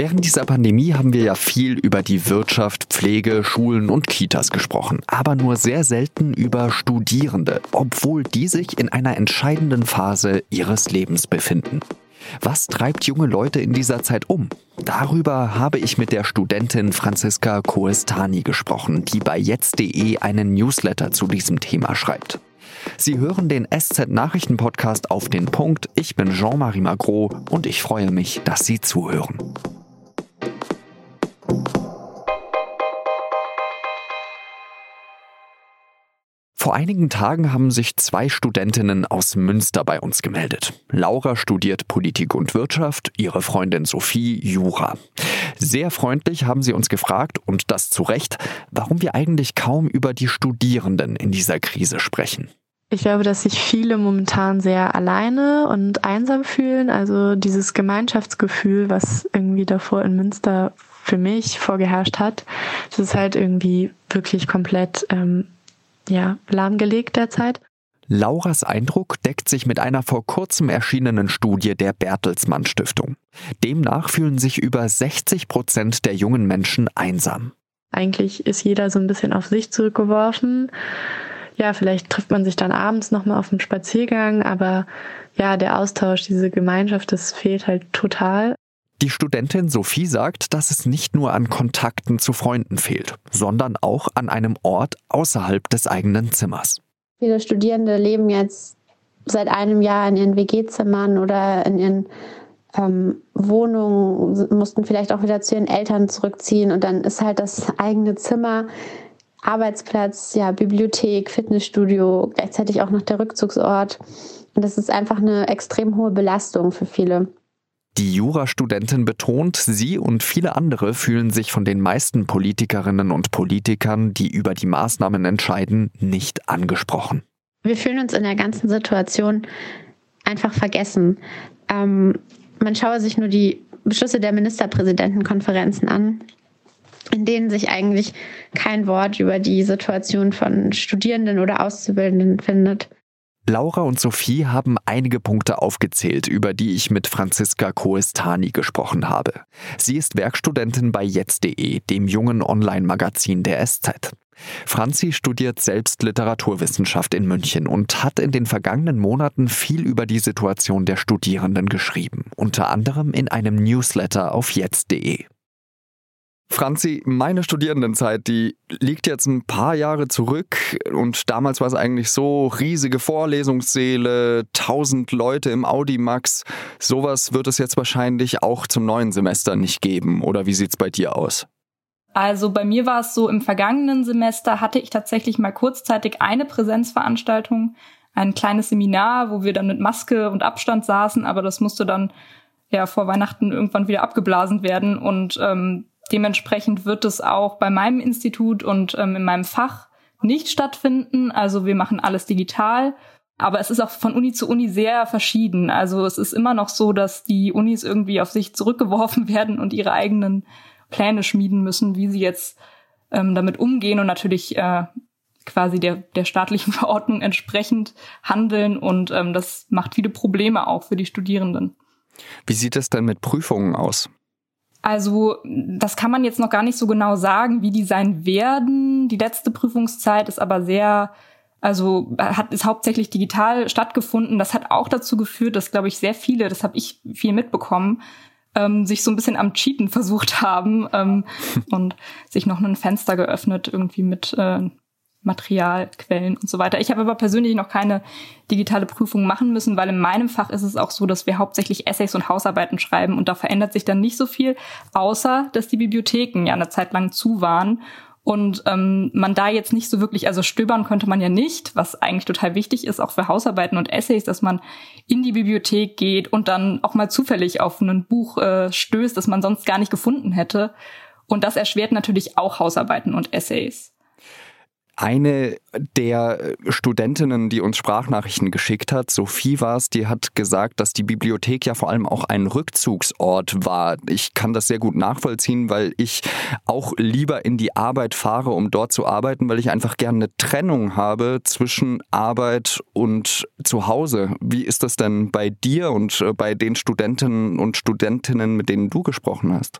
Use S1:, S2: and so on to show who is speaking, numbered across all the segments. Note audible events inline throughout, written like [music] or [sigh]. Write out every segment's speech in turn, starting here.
S1: Während dieser Pandemie haben wir ja viel über die Wirtschaft, Pflege, Schulen und Kitas gesprochen, aber nur sehr selten über Studierende, obwohl die sich in einer entscheidenden Phase ihres Lebens befinden. Was treibt junge Leute in dieser Zeit um? Darüber habe ich mit der Studentin Franziska Koestani gesprochen, die bei jetzt.de einen Newsletter zu diesem Thema schreibt. Sie hören den SZ-Nachrichten-Podcast auf den Punkt. Ich bin Jean-Marie Magro und ich freue mich, dass Sie zuhören. Vor einigen Tagen haben sich zwei Studentinnen aus Münster bei uns gemeldet. Laura studiert Politik und Wirtschaft, ihre Freundin Sophie Jura. Sehr freundlich haben sie uns gefragt, und das zu Recht, warum wir eigentlich kaum über die Studierenden in dieser Krise sprechen.
S2: Ich glaube, dass sich viele momentan sehr alleine und einsam fühlen. Also dieses Gemeinschaftsgefühl, was irgendwie davor in Münster für mich vorgeherrscht hat, das ist halt irgendwie wirklich komplett ähm, ja, lahmgelegt derzeit.
S1: Lauras Eindruck deckt sich mit einer vor kurzem erschienenen Studie der Bertelsmann Stiftung. Demnach fühlen sich über 60 Prozent der jungen Menschen einsam.
S2: Eigentlich ist jeder so ein bisschen auf sich zurückgeworfen. Ja, vielleicht trifft man sich dann abends nochmal auf dem Spaziergang, aber ja, der Austausch, diese Gemeinschaft, das fehlt halt total.
S1: Die Studentin Sophie sagt, dass es nicht nur an Kontakten zu Freunden fehlt, sondern auch an einem Ort außerhalb des eigenen Zimmers.
S3: Viele Studierende leben jetzt seit einem Jahr in ihren WG-Zimmern oder in ihren ähm, Wohnungen, mussten vielleicht auch wieder zu ihren Eltern zurückziehen und dann ist halt das eigene Zimmer, Arbeitsplatz, ja, Bibliothek, Fitnessstudio, gleichzeitig auch noch der Rückzugsort. Und das ist einfach eine extrem hohe Belastung für viele.
S1: Die Jurastudentin betont, sie und viele andere fühlen sich von den meisten Politikerinnen und Politikern, die über die Maßnahmen entscheiden, nicht angesprochen.
S3: Wir fühlen uns in der ganzen Situation einfach vergessen. Ähm, man schaue sich nur die Beschlüsse der Ministerpräsidentenkonferenzen an, in denen sich eigentlich kein Wort über die Situation von Studierenden oder Auszubildenden findet.
S1: Laura und Sophie haben einige Punkte aufgezählt, über die ich mit Franziska Koestani gesprochen habe. Sie ist Werkstudentin bei jetzt.de, dem jungen Online-Magazin der SZ. Franzi studiert selbst Literaturwissenschaft in München und hat in den vergangenen Monaten viel über die Situation der Studierenden geschrieben, unter anderem in einem Newsletter auf jetzt.de. Franzi, meine Studierendenzeit, die liegt jetzt ein paar Jahre zurück und damals war es eigentlich so riesige Vorlesungssäle, tausend Leute im Audimax. Sowas wird es jetzt wahrscheinlich auch zum neuen Semester nicht geben. Oder wie sieht's bei dir aus?
S4: Also bei mir war es so, im vergangenen Semester hatte ich tatsächlich mal kurzzeitig eine Präsenzveranstaltung, ein kleines Seminar, wo wir dann mit Maske und Abstand saßen, aber das musste dann ja vor Weihnachten irgendwann wieder abgeblasen werden und ähm, Dementsprechend wird es auch bei meinem Institut und ähm, in meinem Fach nicht stattfinden. Also wir machen alles digital. Aber es ist auch von Uni zu Uni sehr verschieden. Also es ist immer noch so, dass die Unis irgendwie auf sich zurückgeworfen [laughs] werden und ihre eigenen Pläne schmieden müssen, wie sie jetzt ähm, damit umgehen und natürlich äh, quasi der, der staatlichen [laughs] Verordnung entsprechend handeln. Und ähm, das macht viele Probleme auch für die Studierenden.
S1: Wie sieht es denn mit Prüfungen aus?
S4: Also das kann man jetzt noch gar nicht so genau sagen, wie die sein werden. Die letzte Prüfungszeit ist aber sehr, also hat ist hauptsächlich digital stattgefunden. Das hat auch dazu geführt, dass glaube ich sehr viele, das habe ich viel mitbekommen, ähm, sich so ein bisschen am Cheaten versucht haben ähm, [laughs] und sich noch ein Fenster geöffnet irgendwie mit äh, Materialquellen und so weiter. Ich habe aber persönlich noch keine digitale Prüfung machen müssen, weil in meinem Fach ist es auch so, dass wir hauptsächlich Essays und Hausarbeiten schreiben und da verändert sich dann nicht so viel, außer dass die Bibliotheken ja eine Zeit lang zu waren und ähm, man da jetzt nicht so wirklich, also stöbern könnte man ja nicht, was eigentlich total wichtig ist, auch für Hausarbeiten und Essays, dass man in die Bibliothek geht und dann auch mal zufällig auf ein Buch äh, stößt, das man sonst gar nicht gefunden hätte. Und das erschwert natürlich auch Hausarbeiten und Essays.
S1: Eine der Studentinnen, die uns Sprachnachrichten geschickt hat, Sophie war es, die hat gesagt, dass die Bibliothek ja vor allem auch ein Rückzugsort war. Ich kann das sehr gut nachvollziehen, weil ich auch lieber in die Arbeit fahre, um dort zu arbeiten, weil ich einfach gerne eine Trennung habe zwischen Arbeit und Zuhause. Wie ist das denn bei dir und äh, bei den Studentinnen und Studentinnen, mit denen du gesprochen hast?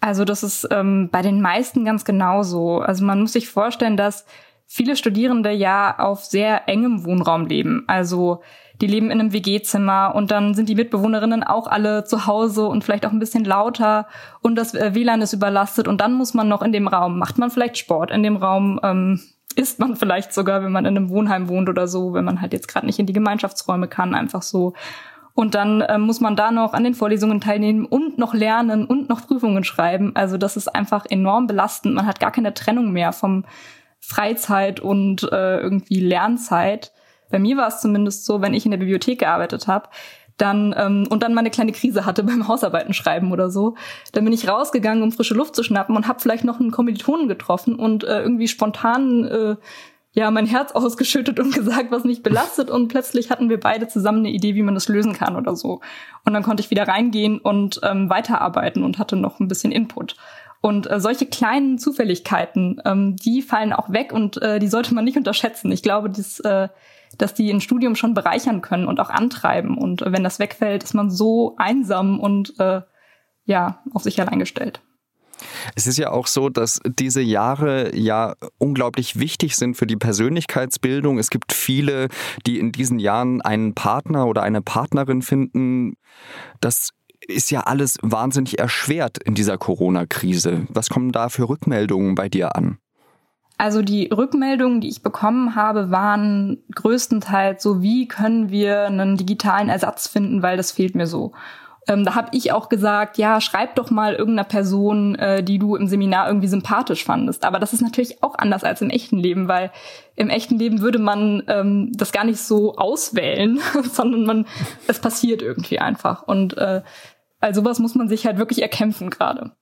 S4: Also das ist ähm, bei den meisten ganz genauso. Also man muss sich vorstellen, dass viele Studierende ja auf sehr engem Wohnraum leben. Also die leben in einem WG-Zimmer und dann sind die Mitbewohnerinnen auch alle zu Hause und vielleicht auch ein bisschen lauter und das äh, WLAN ist überlastet und dann muss man noch in dem Raum, macht man vielleicht Sport in dem Raum, ähm, isst man [laughs] vielleicht sogar, wenn man in einem Wohnheim wohnt oder so, wenn man halt jetzt gerade nicht in die Gemeinschaftsräume kann, einfach so. Und dann äh, muss man da noch an den Vorlesungen teilnehmen und noch lernen und noch Prüfungen schreiben. Also das ist einfach enorm belastend. Man hat gar keine Trennung mehr vom Freizeit und äh, irgendwie Lernzeit. Bei mir war es zumindest so, wenn ich in der Bibliothek gearbeitet habe, dann ähm, und dann mal eine kleine Krise hatte [laughs] beim Hausarbeiten schreiben oder so, dann bin ich rausgegangen, um frische Luft zu schnappen und habe vielleicht noch einen Kommilitonen getroffen und äh, irgendwie spontan äh, ja mein Herz ausgeschüttet und [laughs] gesagt, was mich belastet und plötzlich hatten wir beide zusammen eine Idee, wie man das lösen kann oder so. Und dann konnte ich wieder reingehen und ähm, weiterarbeiten und hatte noch ein bisschen Input. Und äh, solche kleinen Zufälligkeiten, ähm, die fallen auch weg und äh, die sollte man nicht unterschätzen. Ich glaube, dass, äh, dass die ein Studium schon bereichern können und auch antreiben. Und äh, wenn das wegfällt, ist man so einsam und äh, ja, auf sich allein gestellt.
S1: Es ist ja auch so, dass diese Jahre ja unglaublich wichtig sind für die Persönlichkeitsbildung. Es gibt viele, die in diesen Jahren einen Partner oder eine Partnerin finden. Das ist ja alles wahnsinnig erschwert in dieser Corona-Krise. Was kommen da für Rückmeldungen bei dir an?
S4: Also die Rückmeldungen, die ich bekommen habe, waren größtenteils so, wie können wir einen digitalen Ersatz finden, weil das fehlt mir so. Ähm, da habe ich auch gesagt, ja, schreib doch mal irgendeiner Person, äh, die du im Seminar irgendwie sympathisch fandest. Aber das ist natürlich auch anders als im echten Leben, weil im echten Leben würde man ähm, das gar nicht so auswählen, [laughs] sondern man, es passiert irgendwie einfach. Und äh, also sowas muss man sich halt wirklich erkämpfen gerade.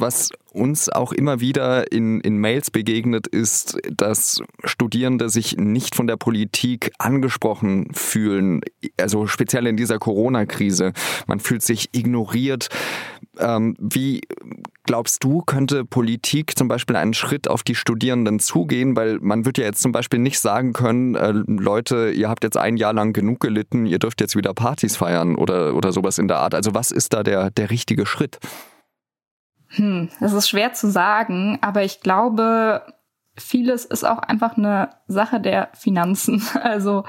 S1: Was uns auch immer wieder in, in Mails begegnet, ist, dass Studierende sich nicht von der Politik angesprochen fühlen, also speziell in dieser Corona-Krise. Man fühlt sich ignoriert. Ähm, wie glaubst du, könnte Politik zum Beispiel einen Schritt auf die Studierenden zugehen? Weil man wird ja jetzt zum Beispiel nicht sagen können, äh, Leute, ihr habt jetzt ein Jahr lang genug gelitten, ihr dürft jetzt wieder Partys feiern oder, oder sowas in der Art. Also was ist da der, der richtige Schritt?
S4: Hm, das ist schwer zu sagen, aber ich glaube, vieles ist auch einfach eine Sache der Finanzen. [laughs] Also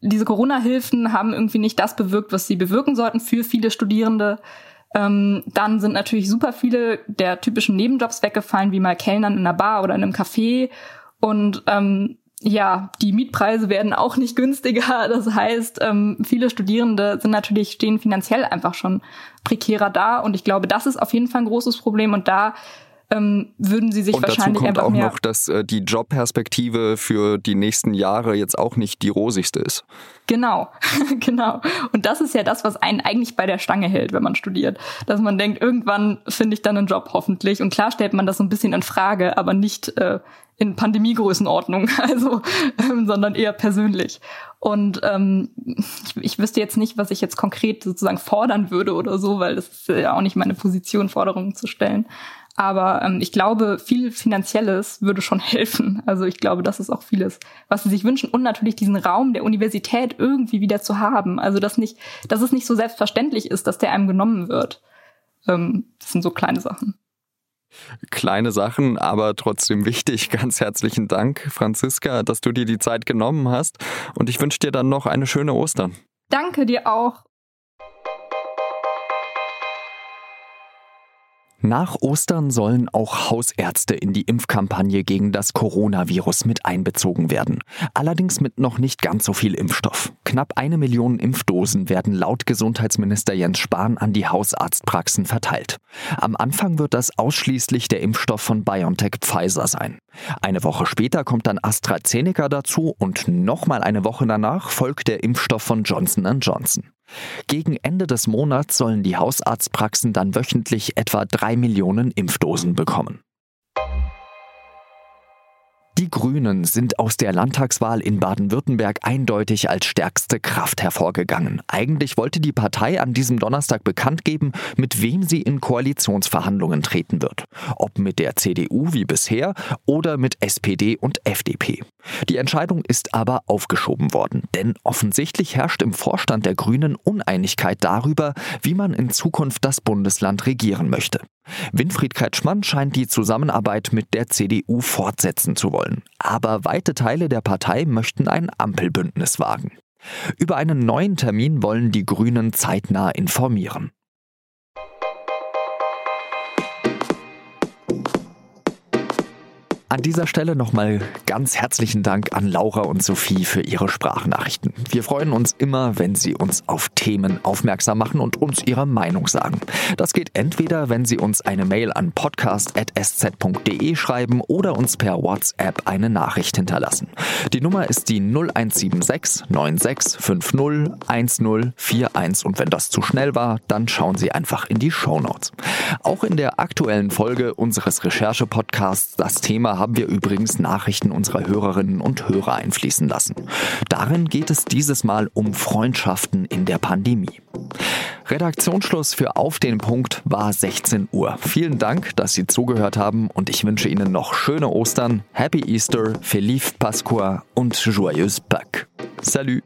S4: diese Corona-Hilfen haben irgendwie nicht das bewirkt, was sie bewirken sollten für viele Studierende. Ähm, dann sind natürlich super viele der typischen Nebenjobs weggefallen, wie mal Kellnern in einer Bar oder in einem Café. Und ähm, ja, die Mietpreise werden auch nicht günstiger. [laughs] Das heißt, ähm, viele Studierende sind natürlich, stehen finanziell einfach schon prekärer da. Und ich glaube, das ist auf jeden Fall ein großes Problem. Und da ähm, würden sie sich
S1: und
S4: wahrscheinlich
S1: dazu kommt auch noch, dass äh, die Jobperspektive für die nächsten Jahre jetzt auch nicht die rosigste ist.
S4: Genau, [laughs] genau. Und das ist ja das, was einen eigentlich bei der Stange hält, wenn man studiert. Dass man denkt, irgendwann finde ich dann einen Job hoffentlich. Und klar stellt man das so ein bisschen in Frage, aber nicht äh, in Pandemiegrößenordnung, [laughs] also, ähm, sondern eher persönlich. Und ähm, ich, ich wüsste jetzt nicht, was ich jetzt konkret sozusagen fordern würde oder so, weil das ist ja auch nicht meine Position, Forderungen zu stellen. Aber ähm, ich glaube, viel Finanzielles würde schon [laughs] helfen. Also ich glaube, das ist auch vieles, was sie sich wünschen. Und natürlich diesen Raum der Universität irgendwie wieder zu haben. Also dass nicht, dass es nicht so selbstverständlich ist, dass der einem genommen wird. Ähm, das sind so kleine Sachen.
S1: Kleine Sachen, aber trotzdem wichtig. [laughs] Ganz herzlichen Dank, Franziska, dass du dir die Zeit genommen hast. Und ich wünsche dir dann noch eine schöne Ostern.
S4: Danke dir auch.
S1: Nach Ostern sollen auch Hausärzte in die Impfkampagne gegen das Coronavirus mit einbezogen werden. Allerdings mit noch nicht ganz so viel Impfstoff. Knapp eine Million Impfdosen werden laut Gesundheitsminister Jens Spahn an die Hausarztpraxen verteilt. Am Anfang wird das ausschließlich der Impfstoff von BioNTech Pfizer sein. Eine Woche später kommt dann AstraZeneca dazu und nochmal eine Woche danach folgt der Impfstoff von Johnson Johnson. Gegen Ende des Monats sollen die Hausarztpraxen dann wöchentlich etwa drei Millionen Impfdosen bekommen. Die Grünen sind aus der Landtagswahl in Baden-Württemberg eindeutig als stärkste Kraft hervorgegangen. Eigentlich wollte die Partei an diesem Donnerstag bekannt geben, mit wem sie in Koalitionsverhandlungen treten wird. Ob mit der CDU wie bisher oder mit SPD und FDP. Die Entscheidung ist aber aufgeschoben worden, denn offensichtlich herrscht im Vorstand der Grünen Uneinigkeit darüber, wie man in Zukunft das Bundesland regieren möchte. Winfried Kretschmann scheint die Zusammenarbeit mit der CDU fortsetzen zu wollen. Aber weite Teile der Partei möchten ein Ampelbündnis wagen. Über einen neuen Termin wollen die Grünen zeitnah informieren. An dieser Stelle nochmal ganz herzlichen Dank an Laura und Sophie für ihre Sprachnachrichten. Wir freuen uns immer, wenn Sie uns auf Themen aufmerksam machen und uns Ihre Meinung sagen. Das geht entweder, wenn Sie uns eine Mail an podcast.sz.de schreiben oder uns per WhatsApp eine Nachricht hinterlassen. Die Nummer ist die 0176 9650 1041 und wenn das zu schnell war, dann schauen Sie einfach in die Show Notes. Auch in der aktuellen Folge unseres Recherche-Podcasts Das Thema haben wir übrigens Nachrichten unserer Hörerinnen und Hörer einfließen lassen. Darin geht es dieses Mal um Freundschaften in der Pandemie. Redaktionsschluss für Auf den Punkt war 16 Uhr. Vielen Dank, dass Sie zugehört haben und ich wünsche Ihnen noch schöne Ostern, Happy Easter, Feliz Pasqua und Joyeuse Pâques. Salut!